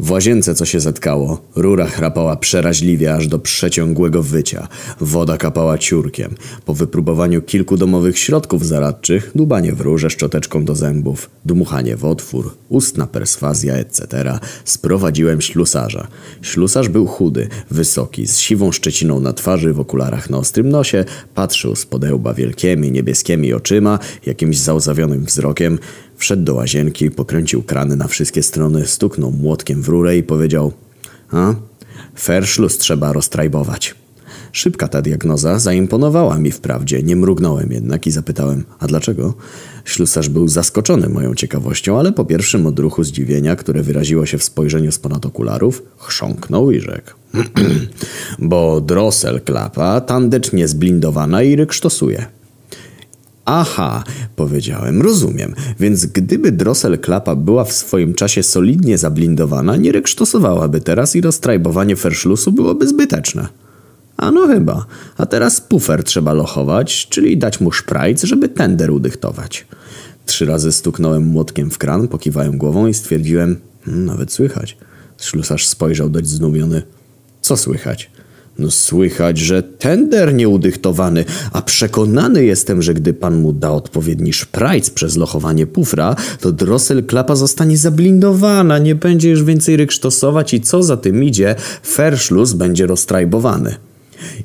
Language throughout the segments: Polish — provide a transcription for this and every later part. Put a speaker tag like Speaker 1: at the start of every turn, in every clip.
Speaker 1: W łazience co się zatkało. Rura chrapała przeraźliwie aż do przeciągłego wycia. Woda kapała ciurkiem. Po wypróbowaniu kilku domowych środków zaradczych, dubanie w rurze szczoteczką do zębów, dmuchanie w otwór, ustna perswazja, etc., sprowadziłem ślusarza. Ślusarz był chudy, wysoki, z siwą szczeciną na twarzy, w okularach na ostrym nosie, patrzył z podełba wielkimi, niebieskimi oczyma, jakimś załzawionym wzrokiem, Wszedł do łazienki, pokręcił krany na wszystkie strony, stuknął młotkiem w rurę i powiedział A, ferszlus trzeba roztrajbować. Szybka ta diagnoza zaimponowała mi wprawdzie, nie mrugnąłem jednak i zapytałem, a dlaczego? Ślusarz był zaskoczony moją ciekawością, ale po pierwszym odruchu zdziwienia, które wyraziło się w spojrzeniu z ponad okularów, chrząknął i rzekł. Bo drosel klapa tandecznie zblindowana i ryksztosuje. Aha, powiedziałem, rozumiem. Więc gdyby Drossel Klapa była w swoim czasie solidnie zablindowana, nie reksztosowałaby teraz i roztrajbowanie ferszlusu byłoby zbyteczne. A no chyba. A teraz pufer trzeba lochować, czyli dać mu szprajc, żeby tender udychtować. Trzy razy stuknąłem młotkiem w kran, pokiwałem głową i stwierdziłem, hmm, nawet słychać. Ślusarz spojrzał dość zdumiony. Co słychać? No słychać, że tender nieudychtowany, a przekonany jestem, że gdy pan mu da odpowiedni szprajc przez lochowanie pufra, to drosel klapa zostanie zablindowana, nie będzie już więcej ryksztosować i co za tym idzie, ferszlus będzie roztrajbowany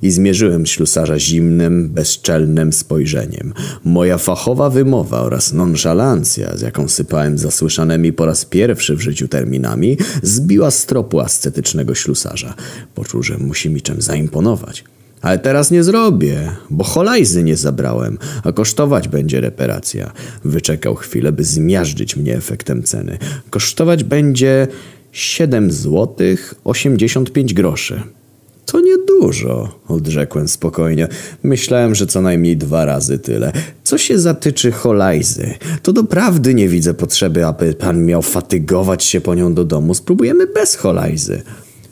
Speaker 1: i zmierzyłem ślusarza zimnym, bezczelnym spojrzeniem. Moja fachowa wymowa oraz nonszalancja, z jaką sypałem zasłyszanymi po raz pierwszy w życiu terminami, zbiła z tropu ascetycznego ślusarza. Poczuł, że musi mi czym zaimponować. Ale teraz nie zrobię, bo holajzy nie zabrałem, a kosztować będzie reparacja. Wyczekał chwilę, by zmiażdżyć mnie efektem ceny. Kosztować będzie 7 złotych 85 groszy. To niedużo, odrzekłem spokojnie. Myślałem, że co najmniej dwa razy tyle. Co się zatyczy holajzy, to doprawdy nie widzę potrzeby, aby pan miał fatygować się po nią do domu. Spróbujemy bez holajzy.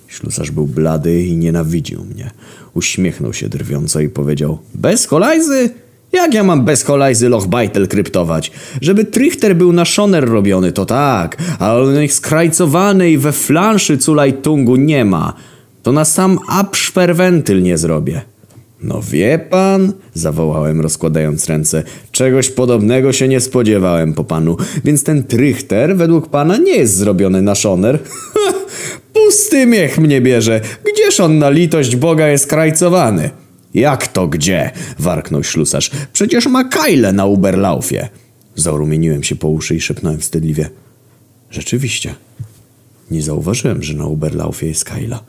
Speaker 1: Ślusarz był blady i nienawidził mnie. Uśmiechnął się drwiąco i powiedział: Bez holajzy? Jak ja mam bez holajzy Lochbeitel kryptować? Żeby trichter był na szoner robiony, to tak, ale on skrajcowany i we flanszy culajtungu nie ma to na sam abszperwentyl nie zrobię. No wie pan, zawołałem rozkładając ręce, czegoś podobnego się nie spodziewałem po panu, więc ten trychter według pana nie jest zrobiony na szoner. Pusty miech mnie bierze, gdzież on na litość Boga jest krajcowany? Jak to gdzie? warknął ślusarz. Przecież ma kajle na Uberlaufie. Zarumieniłem się po uszy i szepnąłem wstydliwie. Rzeczywiście. Nie zauważyłem, że na Uberlaufie jest kajla.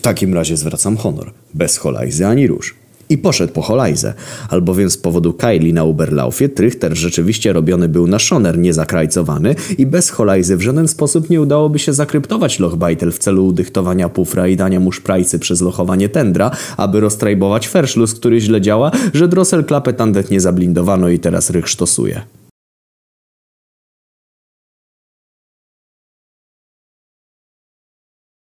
Speaker 1: W takim razie zwracam honor, bez holajzy ani róż. I poszedł po holajzę, albowiem z powodu Kylie na Uberlaufie trychter rzeczywiście robiony był na szoner niezakrajcowany i bez holajzy w żaden sposób nie udałoby się zakryptować Lochbeitel w celu udychtowania pufra i dania mu szprajcy przez lochowanie tendra, aby roztrajbować ferszlus, który źle działa, że Drossel klapę tandet nie zablindowano i teraz rych sztosuje.